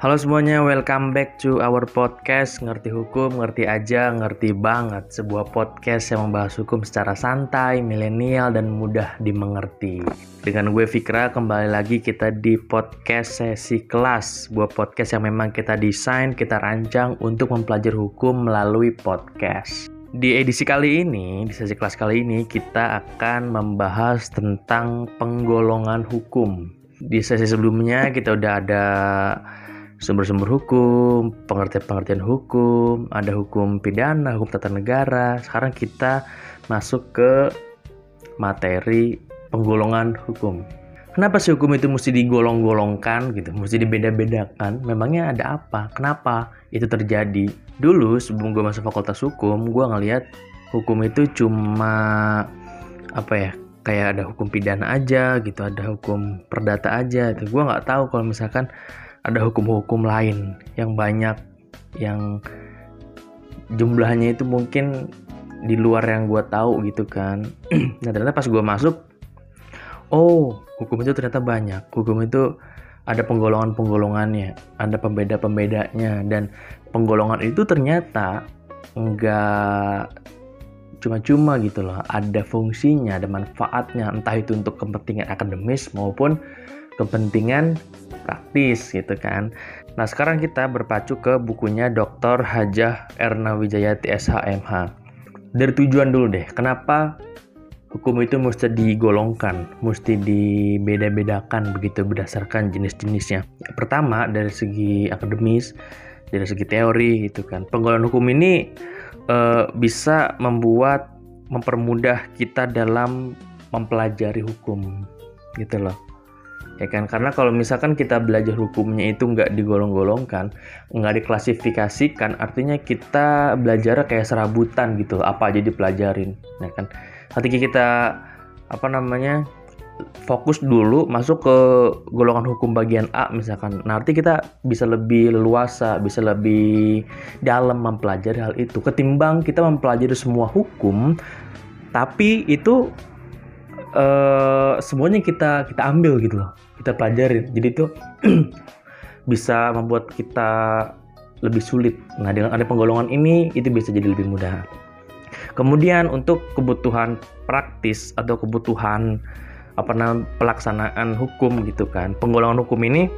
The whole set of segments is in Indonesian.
Halo semuanya, welcome back to our podcast. Ngerti Hukum, Ngerti Aja, Ngerti Banget. Sebuah podcast yang membahas hukum secara santai, milenial, dan mudah dimengerti. Dengan gue Fikra, kembali lagi kita di podcast sesi kelas. Sebuah podcast yang memang kita desain, kita rancang untuk mempelajari hukum melalui podcast. Di edisi kali ini, di sesi kelas kali ini, kita akan membahas tentang penggolongan hukum. Di sesi sebelumnya kita udah ada sumber-sumber hukum, pengertian-pengertian hukum, ada hukum pidana, hukum tata negara. Sekarang kita masuk ke materi penggolongan hukum. Kenapa sih hukum itu mesti digolong-golongkan gitu, mesti dibeda-bedakan? Memangnya ada apa? Kenapa itu terjadi? Dulu sebelum gue masuk fakultas hukum, gue ngelihat hukum itu cuma apa ya? Kayak ada hukum pidana aja gitu, ada hukum perdata aja. Itu gue nggak tahu kalau misalkan ada hukum-hukum lain yang banyak yang jumlahnya itu mungkin di luar yang gue tahu gitu kan. Nah ternyata pas gue masuk oh hukum itu ternyata banyak. Hukum itu ada penggolongan-penggolongannya ada pembeda-pembedanya dan penggolongan itu ternyata enggak cuma-cuma gitu loh. Ada fungsinya ada manfaatnya entah itu untuk kepentingan akademis maupun kepentingan praktis gitu kan. Nah sekarang kita berpacu ke bukunya Dr. Hajah Erna Wijayati SHMH. Dari tujuan dulu deh, kenapa hukum itu mesti digolongkan, mesti dibeda-bedakan begitu berdasarkan jenis-jenisnya. Pertama dari segi akademis, dari segi teori itu kan. Penggolongan hukum ini e, bisa membuat mempermudah kita dalam mempelajari hukum gitu loh ya kan? Karena kalau misalkan kita belajar hukumnya itu nggak digolong-golongkan nggak diklasifikasikan artinya kita belajar kayak serabutan gitu apa aja dipelajarin ya kan? Ketika kita apa namanya fokus dulu masuk ke golongan hukum bagian A misalkan nanti kita bisa lebih leluasa bisa lebih dalam mempelajari hal itu. Ketimbang kita mempelajari semua hukum tapi itu uh, semuanya kita kita ambil gitu loh. Kita pelajarin. Jadi itu bisa membuat kita lebih sulit. Nah dengan ada penggolongan ini itu bisa jadi lebih mudah. Kemudian untuk kebutuhan praktis atau kebutuhan apa namanya pelaksanaan hukum gitu kan. Penggolongan hukum ini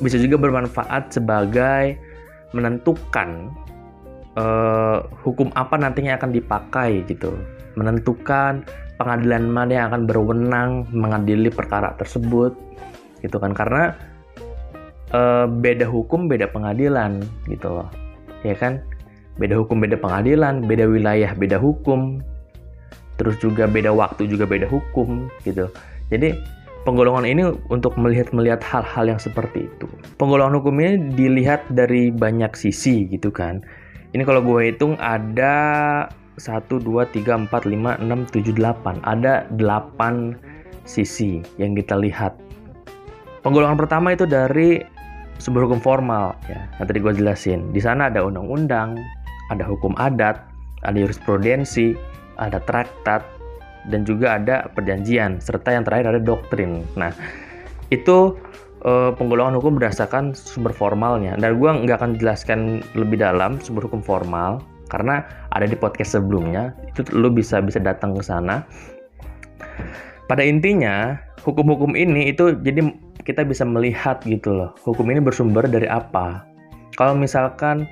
bisa juga bermanfaat sebagai menentukan uh, hukum apa nantinya akan dipakai gitu. Menentukan pengadilan mana yang akan berwenang mengadili perkara tersebut gitu kan. Karena e, beda hukum beda pengadilan gitu loh. Ya kan? Beda hukum beda pengadilan beda wilayah beda hukum. Terus juga beda waktu juga beda hukum gitu. Jadi penggolongan ini untuk melihat melihat hal-hal yang seperti itu. Penggolongan hukum ini dilihat dari banyak sisi gitu kan. Ini kalau gue hitung ada 1, 2, 3, 4, 5, 6, 7, 8. Ada 8 sisi yang kita lihat. Penggolongan pertama itu dari sebuah hukum formal ya. Yang tadi gue jelasin. Di sana ada undang-undang, ada hukum adat, ada jurisprudensi, ada traktat, dan juga ada perjanjian serta yang terakhir ada doktrin. Nah, itu uh, penggolongan hukum berdasarkan sumber formalnya. Dan gue nggak akan jelaskan lebih dalam sumber hukum formal karena ada di podcast sebelumnya itu lo bisa bisa datang ke sana. Pada intinya hukum-hukum ini itu jadi kita bisa melihat gitu loh hukum ini bersumber dari apa. Kalau misalkan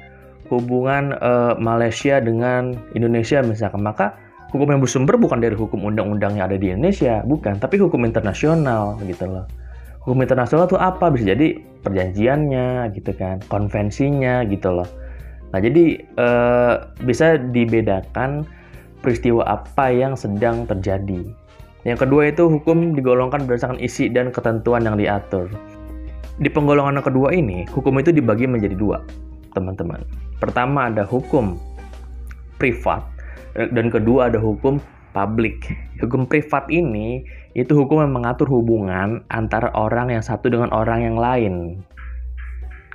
hubungan uh, Malaysia dengan Indonesia misalkan maka hukum yang bersumber bukan dari hukum undang-undang yang ada di Indonesia bukan. Tapi hukum internasional gitu loh. Hukum internasional itu apa? Bisa jadi perjanjiannya gitu kan konvensinya gitu loh Nah, jadi eh, bisa dibedakan peristiwa apa yang sedang terjadi. Yang kedua itu hukum digolongkan berdasarkan isi dan ketentuan yang diatur. Di penggolongan yang kedua ini, hukum itu dibagi menjadi dua, teman-teman. Pertama ada hukum privat dan kedua ada hukum publik. Hukum privat ini itu hukum yang mengatur hubungan antara orang yang satu dengan orang yang lain.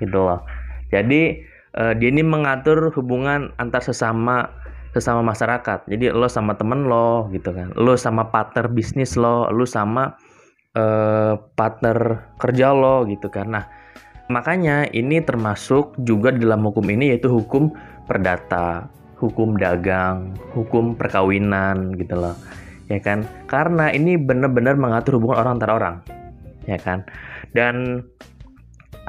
Gitu loh. Jadi uh, dia ini mengatur hubungan antar sesama sesama masyarakat. Jadi lo sama temen lo gitu kan, lo sama partner bisnis lo, lo sama uh, partner kerja lo gitu kan. Nah Makanya ini termasuk juga di dalam hukum ini yaitu hukum perdata, hukum dagang, hukum perkawinan gitu loh. Ya kan? Karena ini benar-benar mengatur hubungan orang antara orang. Ya kan? Dan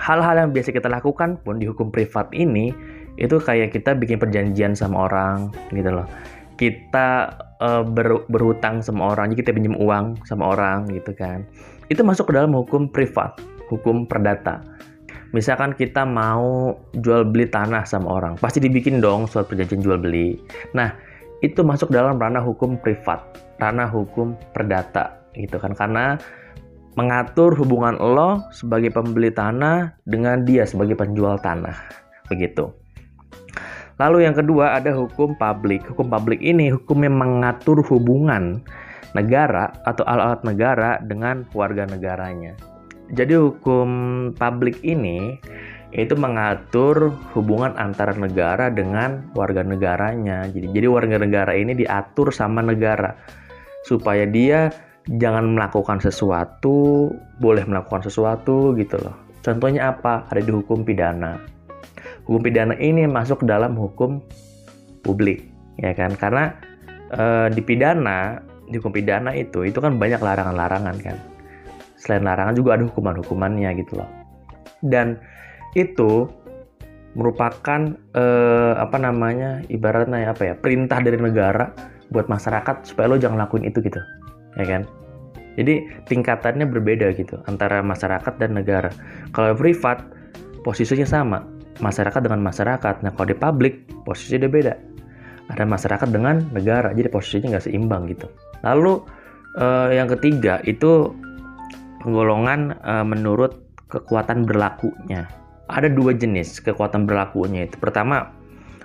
hal-hal yang biasa kita lakukan pun di hukum privat ini itu kayak kita bikin perjanjian sama orang gitu loh. Kita uh, ber, berhutang sama orang, jadi kita pinjam uang sama orang gitu kan. Itu masuk ke dalam hukum privat, hukum perdata misalkan kita mau jual beli tanah sama orang, pasti dibikin dong surat perjanjian jual beli. Nah, itu masuk dalam ranah hukum privat, ranah hukum perdata gitu kan karena mengatur hubungan lo sebagai pembeli tanah dengan dia sebagai penjual tanah begitu. Lalu yang kedua ada hukum publik. Hukum publik ini hukum yang mengatur hubungan negara atau alat-alat negara dengan warga negaranya. Jadi hukum publik ini itu mengatur hubungan antara negara dengan warga negaranya. Jadi jadi warga negara ini diatur sama negara supaya dia jangan melakukan sesuatu, boleh melakukan sesuatu gitu loh. Contohnya apa? Ada di hukum pidana. Hukum pidana ini masuk dalam hukum publik, ya kan? Karena e, di pidana, di hukum pidana itu itu kan banyak larangan-larangan kan selain larangan juga ada hukuman-hukumannya gitu loh dan itu merupakan eh, apa namanya ibaratnya apa ya perintah dari negara buat masyarakat supaya lo jangan lakuin itu gitu ya kan jadi tingkatannya berbeda gitu antara masyarakat dan negara kalau privat posisinya sama masyarakat dengan masyarakat nah kalau di publik posisinya beda ada masyarakat dengan negara jadi posisinya nggak seimbang gitu lalu eh, yang ketiga itu penggolongan uh, menurut kekuatan berlakunya. Ada dua jenis kekuatan berlakunya itu. Pertama,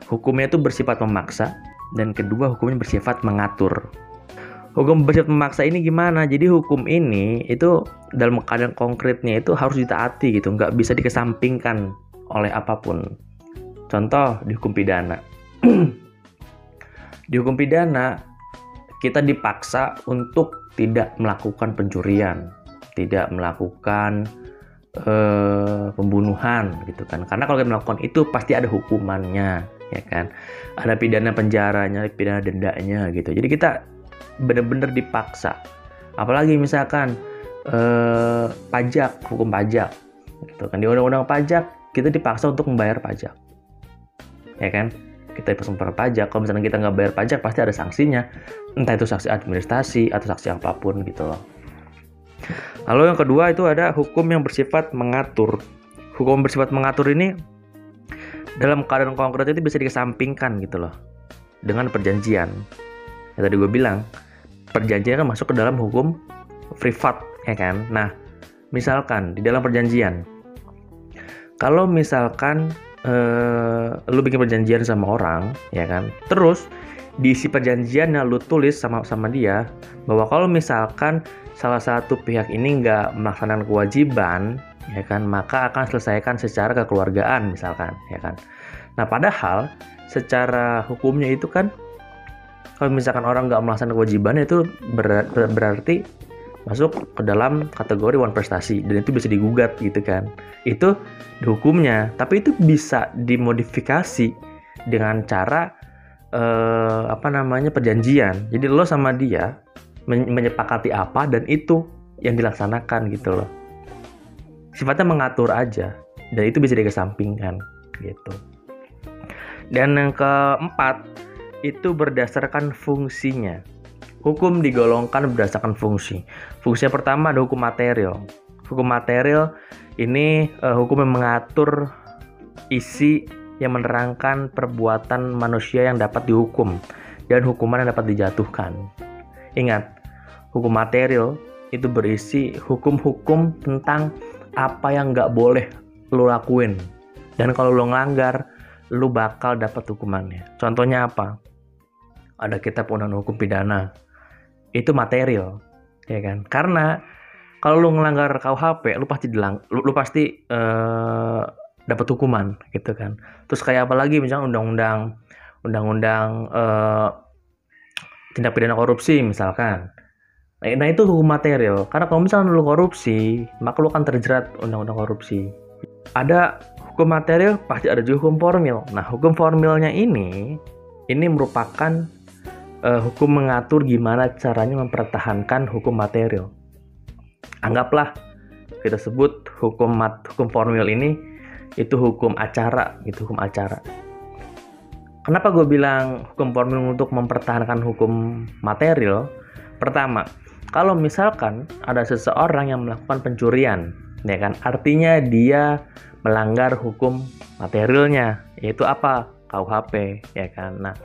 hukumnya itu bersifat memaksa dan kedua hukumnya bersifat mengatur. Hukum bersifat memaksa ini gimana? Jadi hukum ini itu dalam keadaan konkretnya itu harus ditaati gitu, nggak bisa dikesampingkan oleh apa pun. Contoh di hukum pidana. di hukum pidana kita dipaksa untuk tidak melakukan pencurian, tidak melakukan uh, pembunuhan gitu kan karena kalau kita melakukan itu pasti ada hukumannya ya kan ada pidana penjaranya pidana dendanya gitu jadi kita benar-benar dipaksa. Apalagi misalkan uh, pajak hukum pajak gitu kan. Di undang-undang pajak kita dipaksa untuk membayar pajak. Ya kan? Kita dipaksa membayar pajak. Kalau misalnya kita nggak bayar pajak pasti ada sanksinya. Entah itu sanksi administrasi atau sanksi apa pun gitu loh. Lalu yang kedua itu ada hukum yang bersifat mengatur. Hukum bersifat mengatur ini dalam keadaan konkret itu bisa dikesampingkan gitu loh. Dengan perjanjian. Ya tadi gue bilang perjanjian kan masuk ke dalam hukum privat ya kan. Nah misalkan di dalam perjanjian. Kalau misalkan eh, lu bikin perjanjian sama orang ya kan? Terus diisi perjanjian yang lu tulis sama sama dia bahwa kalau misalkan salah satu pihak ini nggak melaksanakan kewajiban ya kan? Maka akan selesaikan secara kekeluargaan misalkan ya kan? Nah padahal secara hukumnya itu kan kalau misalkan orang nggak melaksanakan kewajiban itu ber, ber, berarti masuk ke dalam kategori one prestasi. Dan itu bisa digugat gitu kan. Itu hukumnya. Tapi itu bisa dimodifikasi dengan cara eh, apa namanya perjanjian. Jadi lo sama dia menyepakati apa dan itu yang dilaksanakan gitu loh. Sifatnya mengatur aja. Dan itu bisa dikesampingkan gitu. Dan yang keempat itu berdasarkan fungsinya. Hukum digolongkan berdasarkan fungsi. Fungsi yang pertama ada hukum material. Hukum material ini uh, hukum yang mengatur isi yang menerangkan perbuatan manusia yang dapat dihukum dan hukuman yang dapat dijatuhkan. Ingat, hukum material itu berisi hukum-hukum tentang apa yang nggak boleh lo lakuin. Dan kalau lo ngelanggar lo bakal dapat hukumannya. Contohnya apa? Ada kitab undang hukum pidana. Itu material ya kan? Karena kalau lo ngelanggar KUHP lo pasti dilang lo, pasti uh, dapat hukuman gitu kan? Terus kayak apa lagi? Misalnya undang-undang undang-undang uh, tindak pidana korupsi misalkan. Nah, nah itu hukum material. Karena kalau misalnya lu korupsi, maka lu akan terjerat undang-undang korupsi. ada hukum material pasti ada juga hukum formil. Nah, hukum formilnya ini ini merupakan uh, hukum mengatur gimana caranya mempertahankan hukum material. Anggaplah kita sebut hukum mat, hukum formil ini itu hukum acara, gitu hukum acara. Kenapa gue bilang hukum formil untuk mempertahankan hukum material? Pertama, kalau misalkan ada seseorang yang melakukan pencurian, ya kan, artinya dia melanggar hukum materialnya yaitu apa? KUHP ya kan? Nah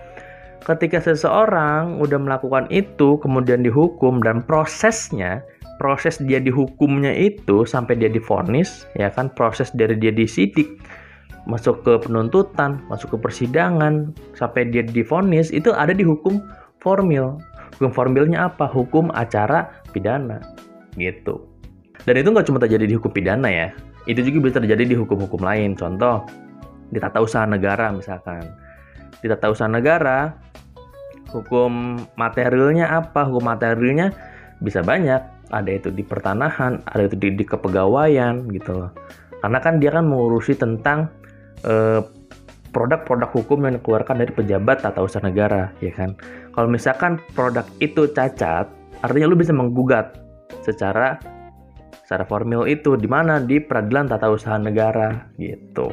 ketika seseorang udah melakukan itu kemudian dihukum dan prosesnya proses dia dihukumnya itu sampai dia difonis ya kan? Proses dari dia disidik masuk ke penuntutan masuk ke persidangan sampai dia difonis itu ada di hukum formil. Hukum formilnya apa? Hukum acara pidana gitu dan itu nggak cuma terjadi di hukum pidana ya itu juga bisa terjadi di hukum-hukum lain. Contoh, di tata usaha negara misalkan. Di tata usaha negara, hukum materialnya apa? Hukum materialnya bisa banyak. Ada itu di pertanahan, ada itu di, di kepegawaian gitu loh. Karena kan dia kan mengurusi tentang eh, produk-produk hukum yang dikeluarkan dari pejabat tata usaha negara, ya kan. Kalau misalkan produk itu cacat, artinya lu bisa menggugat secara secara formil itu di mana di peradilan tata usaha negara gitu.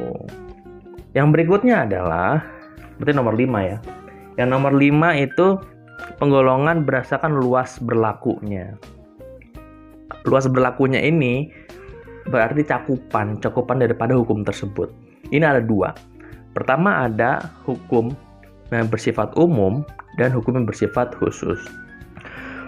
Yang berikutnya adalah berarti nomor 5 ya. Yang nomor 5 itu penggolongan berdasarkan luas berlakunya. Luas berlakunya ini berarti cakupan, cakupan daripada hukum tersebut. Ini ada dua. Pertama ada hukum yang bersifat umum dan hukum yang bersifat khusus.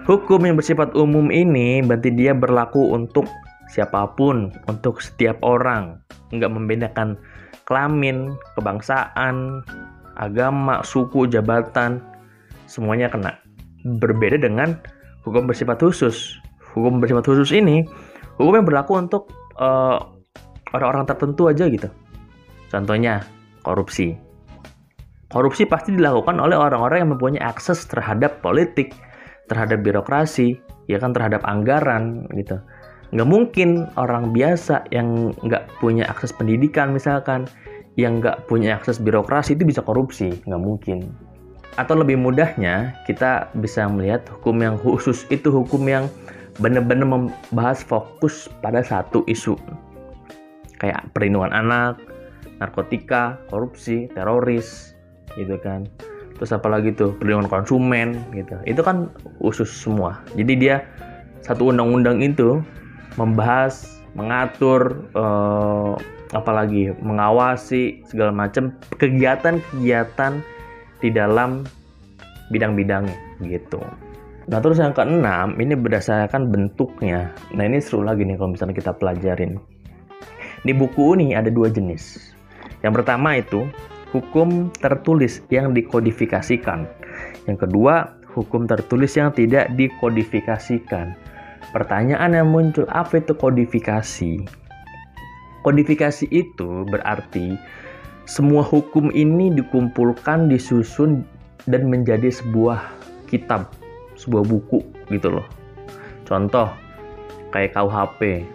Hukum yang bersifat umum ini berarti dia berlaku untuk siapa pun, untuk setiap orang, nggak membedakan kelamin, kebangsaan, agama, suku, jabatan, semuanya kena. Berbeda dengan hukum bersifat khusus. Hukum bersifat khusus ini hukum yang berlaku untuk eh, orang-orang tertentu aja gitu. Contohnya korupsi. Korupsi pasti dilakukan oleh orang-orang yang mempunyai akses terhadap politik, terhadap birokrasi, ya kan terhadap anggaran gitu. Nggak mungkin orang biasa yang nggak punya akses pendidikan misalkan, yang nggak punya akses birokrasi itu bisa korupsi, nggak mungkin. Atau lebih mudahnya kita bisa melihat hukum yang khusus itu hukum yang benar-benar membahas fokus pada satu isu. Kayak perlindungan anak, narkotika, korupsi, teroris, gitu kan terus apalagi tuh perlindungan konsumen gitu itu kan khusus semua jadi dia satu undang-undang itu membahas mengatur uh, apalagi mengawasi segala macam kegiatan-kegiatan di dalam bidang-bidangnya gitu. Nah terus yang keenam ini berdasarkan bentuknya. Nah ini seru lagi nih kalau misalnya kita pelajarin. Di buku ini ada dua jenis. Yang pertama itu hukum tertulis yang dikodifikasikan. Yang kedua, hukum tertulis yang tidak dikodifikasikan. Pertanyaan yang muncul, apa itu kodifikasi? Kodifikasi itu berarti semua hukum ini dikumpulkan, disusun, dan menjadi sebuah kitab, sebuah buku gitu loh. Contoh, kayak KUHP,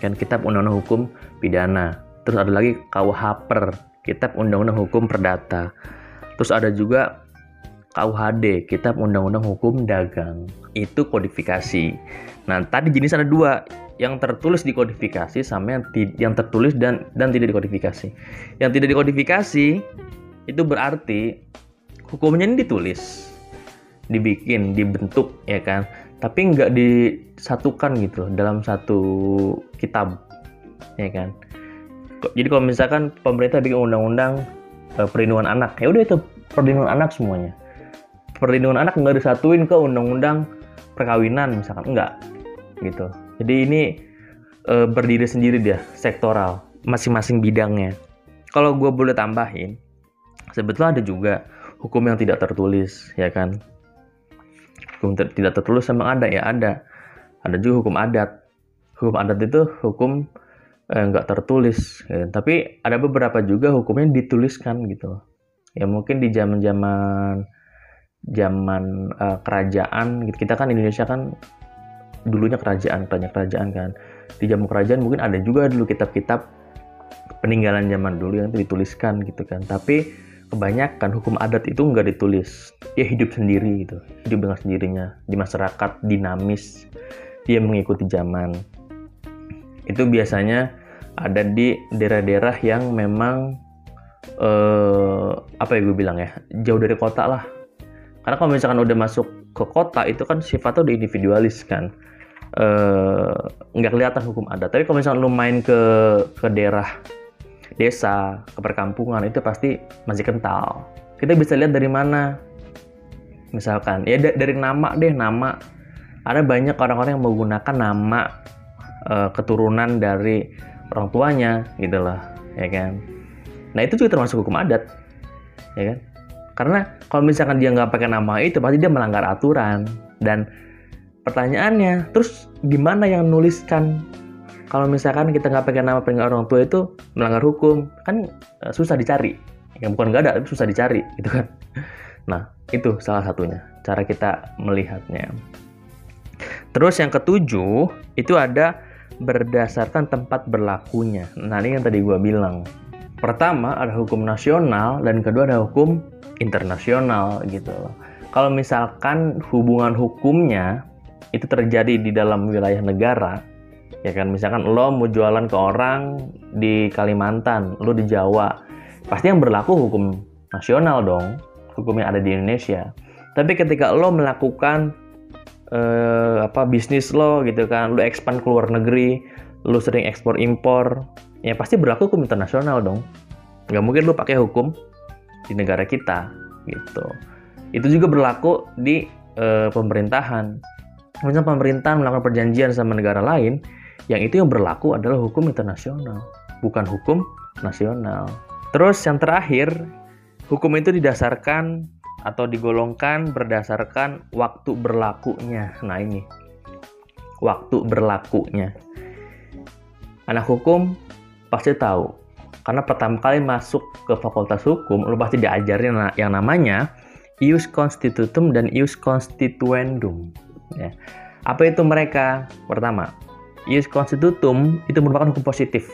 kan kitab undang-undang hukum pidana. Terus ada lagi KUHPER, Kitab Undang-Undang Hukum Perdata. Terus ada juga KUHD, Kitab Undang-Undang Hukum Dagang. Itu kodifikasi. Nah, tadi jenis ada dua, yang tertulis dikodifikasi sama yang, yang tertulis dan dan tidak dikodifikasi. Yang tidak dikodifikasi itu berarti hukumnya ini ditulis, dibikin, dibentuk, ya kan? Tapi nggak disatukan gitu dalam satu kitab, ya kan? Jadi kalau misalkan pemerintah bikin undang-undang uh, perlindungan anak ya udah itu perlindungan anak semuanya. Perlindungan anak nggak disatuin ke undang-undang perkawinan misalkan enggak gitu. Jadi ini uh, berdiri sendiri dia sektoral masing-masing bidangnya. Kalau gue boleh tambahin sebetulnya ada juga hukum yang tidak tertulis ya kan? Hukum ter tidak tertulis memang ada ya ada. Ada juga hukum adat. Hukum adat itu hukum Eh, nggak eh, tertulis ya. tapi ada beberapa juga hukumnya dituliskan gitu. Ya mungkin di zaman zaman zaman uh, kerajaan gitu. kita kan Indonesia kan dulunya kerajaan banyak kerajaan kan. Di zaman kerajaan mungkin ada juga dulu kitab-kitab peninggalan zaman dulu yang itu dituliskan gitu kan. Tapi kebanyakan hukum adat itu nggak ditulis. Dia hidup sendiri gitu. Hidup dengan sendirinya. Di masyarakat dinamis dia mengikuti zaman. Itu biasanya ada di daerah-daerah yang memang eh, apa ya gue bilang ya jauh dari kota lah. Karena kalau misalkan udah masuk ke kota itu kan sifatnya udah individualis kan. Eh, nggak uh, kelihatan hukum adat. Tapi kalau misalkan lu main ke ke daerah desa ke perkampungan itu pasti masih kental. Kita bisa lihat dari mana. Misalkan ya dari nama deh nama. Ada banyak orang-orang yang menggunakan nama uh, keturunan dari orang tuanya gitu loh ya kan? Nah itu juga termasuk hukum adat ya kan? Karena kalau misalkan dia nggak pakai nama itu pasti dia melanggar aturan. Dan pertanyaannya terus gimana yang nuliskan? Kalau misalkan kita nggak pakai nama pengen orang tua itu melanggar hukum kan uh, susah dicari. Yang bukan nggak ada tapi susah dicari gitu kan? Nah itu salah satunya cara kita melihatnya. Terus yang ketujuh itu ada berdasarkan tempat berlakunya. Nah, ini yang tadi gue bilang. Pertama ada hukum nasional dan kedua ada hukum internasional gitu Kalau misalkan hubungan hukumnya itu terjadi di dalam wilayah negara, ya kan misalkan lo mau jualan ke orang di Kalimantan, lo di Jawa, pasti yang berlaku hukum nasional dong, hukum yang ada di Indonesia. Tapi ketika lo melakukan uh, apa bisnis lo gitu kan, lo expand ke luar negeri, lo sering ekspor impor, ya pasti berlaku hukum internasional dong. Nggak mungkin lo pakai hukum di negara kita gitu. Itu juga berlaku di uh, pemerintahan. Misalnya pemerintah melakukan perjanjian sama negara lain, yang itu yang berlaku adalah hukum internasional, bukan hukum nasional. Terus yang terakhir, hukum itu didasarkan atau digolongkan berdasarkan waktu berlakunya. Nah, ini waktu berlakunya. Anak hukum pasti tahu karena pertama kali masuk ke fakultas hukum lu pasti diajarin yang namanya ius constitutum dan ius constituendum ya. Apa itu mereka? Pertama, ius constitutum itu merupakan hukum positif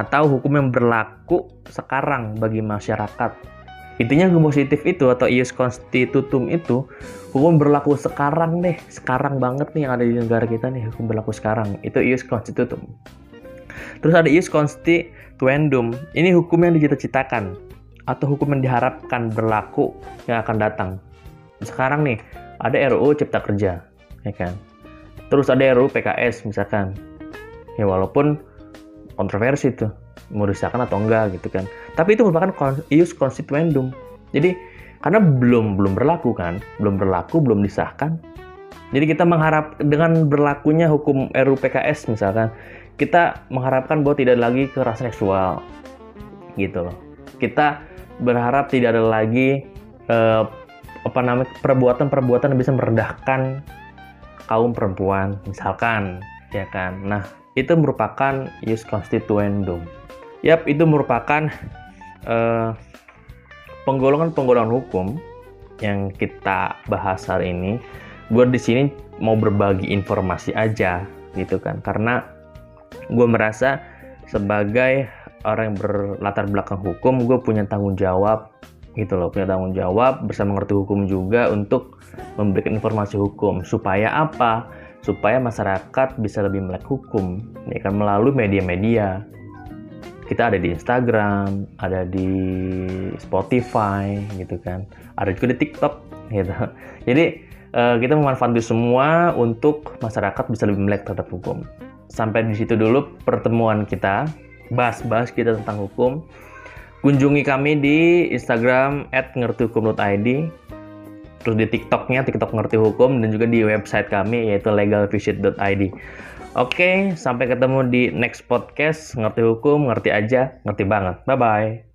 atau hukum yang berlaku sekarang bagi masyarakat Intinya hukum positif itu atau ius constitutum itu hukum berlaku sekarang deh, sekarang banget nih yang ada di negara kita nih hukum berlaku sekarang. Itu ius constitutum. Terus ada ius constituendum. Ini hukum yang dicita-citakan atau hukum yang diharapkan berlaku yang akan datang. Sekarang nih ada RUU Cipta Kerja, ya kan. Terus ada RUU PKS misalkan. Ya walaupun kontroversi tuh mau disahkan atau enggak gitu kan tapi itu merupakan ius constituendum jadi karena belum belum berlaku kan belum berlaku belum disahkan. Jadi kita mengharap dengan berlakunya hukum RUU PKS misalkan kita mengharapkan bahwa tidak ada lagi kekerasan seksual. Gitu loh. Kita berharap tidak ada lagi eh, apa namanya perbuatan-perbuatan yang bisa merendahkan kaum perempuan misalkan ya kan. Nah itu merupakan ius constituendum Yap, itu merupakan uh, penggolongan-penggolongan hukum yang kita bahas hari ini. Gue di sini mau berbagi informasi aja gitu kan, karena gue merasa sebagai orang yang berlatar belakang hukum, gue punya tanggung jawab gitu loh, punya tanggung jawab bersama mengerti hukum juga untuk memberikan informasi hukum supaya apa? Supaya masyarakat bisa lebih melek hukum, ya kan melalui media-media kita ada di Instagram, ada di Spotify gitu kan, ada juga di TikTok gitu. Jadi uh, kita memanfaatkan semua untuk masyarakat bisa lebih melek terhadap hukum. Sampai di situ dulu pertemuan kita, bahas-bahas kita tentang hukum. Kunjungi kami di Instagram @ngertihukum.id, terus di TikToknya TikTok ngerti hukum dan juga di website kami yaitu legalvisit.id. Oke, sampai ketemu di next podcast. Ngerti hukum, ngerti aja, ngerti banget. Bye bye.